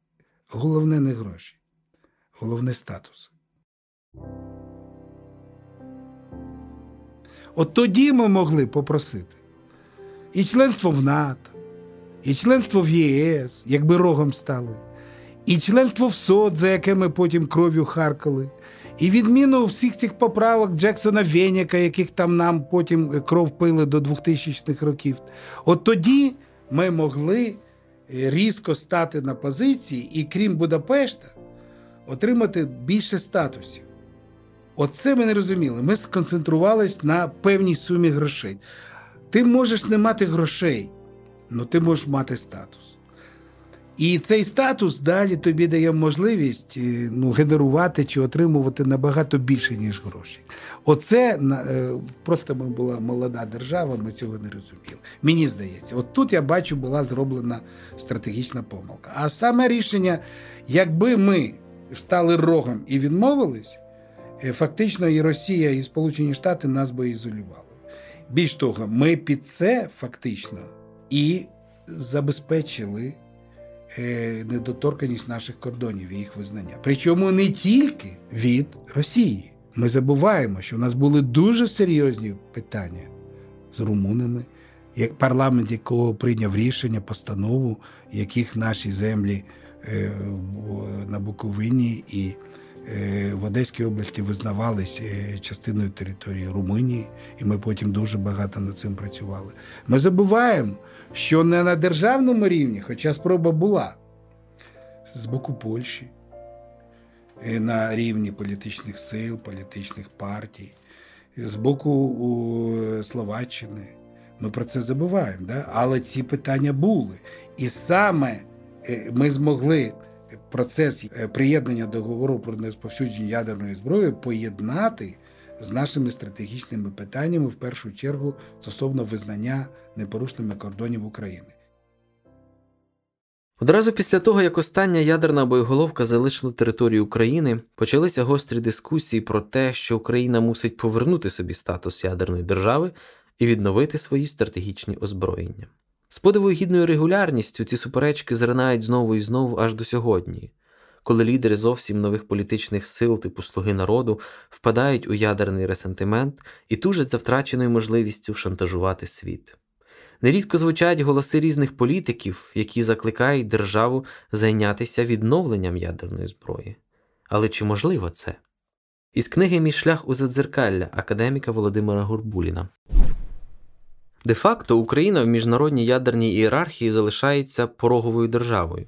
Головне не гроші, головне статус. От тоді ми могли попросити і членство в НАТО, і членство в ЄС, якби рогом стали, і членство в СОД, за яке ми потім кров'ю харкали, і відміну всіх цих поправок Джексона Веняка, яких там нам потім кров пили до 2000-х років. От тоді ми могли різко стати на позиції і, крім Будапешта, отримати більше статусів. Оце ми не розуміли. Ми сконцентрувалися на певній сумі грошей. Ти можеш не мати грошей, але ти можеш мати статус. І цей статус далі тобі дає можливість е, ну, генерувати чи отримувати набагато більше, ніж гроші. Оце е, просто ми була молода держава, ми цього не розуміли. Мені здається, от тут я бачу, була зроблена стратегічна помилка. А саме рішення, якби ми стали рогом і відмовились, е, фактично і Росія, і Сполучені Штати нас би ізолювали. Більш того, ми під це фактично і забезпечили. Е, недоторканість наших кордонів і їх визнання. Причому не тільки від Росії. Ми забуваємо, що у нас були дуже серйозні питання з румунами, як парламент якого прийняв рішення, постанову, яких наші землі е, на Буковині і е, в Одеській області визнавались частиною території Румунії, і ми потім дуже багато над цим працювали. Ми забуваємо, що не на державному рівні, хоча спроба була з боку Польщі, на рівні політичних сил, політичних партій, з боку Словаччини. Ми про це забуваємо, да? але ці питання були. І саме е, ми змогли процес е, приєднання договору про несповсюдження ядерної зброї поєднати з нашими стратегічними питаннями, в першу чергу стосовно визнання непорушними кордонів України. Одразу після того, як остання ядерна боєголовка залишила територію України, почалися гострі дискусії про те, що Україна мусить повернути собі статус ядерної держави і відновити свої стратегічні озброєння. З подивою гідною регулярністю ці суперечки зринають знову і знову аж до сьогодні коли лідери зовсім нових політичних сил, типу Слуги народу, впадають у ядерний ресентимент і тужать за втраченою можливістю шантажувати світ. Нерідко звучать голоси різних політиків, які закликають державу зайнятися відновленням ядерної зброї. Але чи можливо це? Із книги Мій шлях у задзеркалля академіка Володимира Гурбуліна. Де-факто Україна в міжнародній ядерній ієрархії залишається пороговою державою.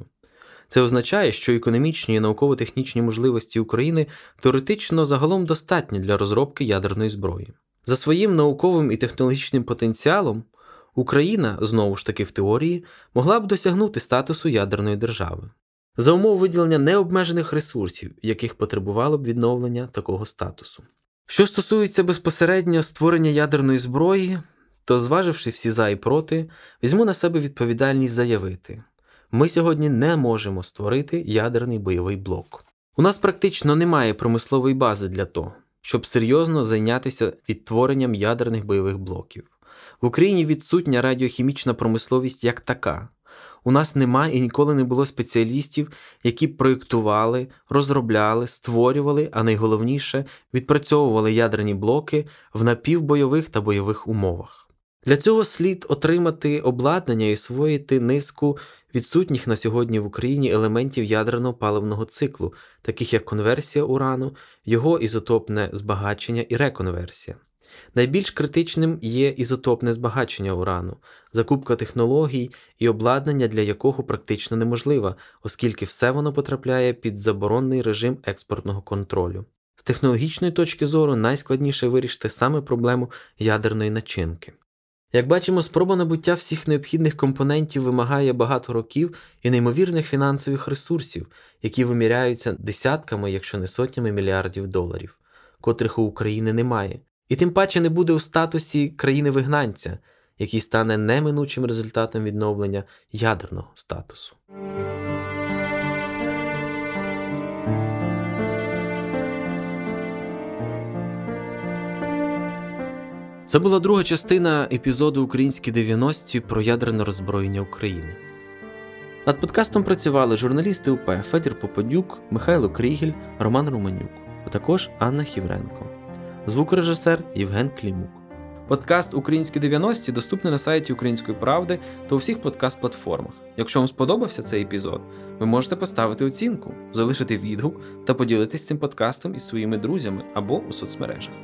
Це означає, що економічні і науково-технічні можливості України теоретично загалом достатні для розробки ядерної зброї. За своїм науковим і технологічним потенціалом Україна, знову ж таки в теорії, могла б досягнути статусу ядерної держави. За умов виділення необмежених ресурсів, яких потребувало б відновлення такого статусу. Що стосується безпосередньо створення ядерної зброї, то, зваживши всі за і проти, візьму на себе відповідальність заявити: ми сьогодні не можемо створити ядерний бойовий блок. У нас практично немає промислової бази для того, щоб серйозно зайнятися відтворенням ядерних бойових блоків. В Україні відсутня радіохімічна промисловість як така. У нас немає і ніколи не було спеціалістів, які проєктували, розробляли, створювали, а найголовніше відпрацьовували ядерні блоки в напівбойових та бойових умовах. Для цього слід отримати обладнання і освоїти низку відсутніх на сьогодні в Україні елементів ядерного паливного циклу, таких як конверсія урану, його ізотопне збагачення і реконверсія. Найбільш критичним є ізотопне збагачення урану, закупка технологій і обладнання для якого практично неможлива, оскільки все воно потрапляє під заборонний режим експортного контролю. З технологічної точки зору найскладніше вирішити саме проблему ядерної начинки. Як бачимо, спроба набуття всіх необхідних компонентів вимагає багато років і неймовірних фінансових ресурсів, які виміряються десятками, якщо не сотнями мільярдів доларів, котрих у України немає, і тим паче не буде у статусі країни-вигнанця, який стане неминучим результатом відновлення ядерного статусу. Це була друга частина епізоду Українські 90-ті про ядерне роззброєння України. Над подкастом працювали журналісти УП Федір Попадюк, Михайло Крігель, Роман Романюк, а також Анна Хівренко, звукорежисер Євген Клімук. Подкаст Українські 90-ті доступний на сайті Української правди та у всіх подкаст-платформах. Якщо вам сподобався цей епізод, ви можете поставити оцінку, залишити відгук та поділитись цим подкастом із своїми друзями або у соцмережах.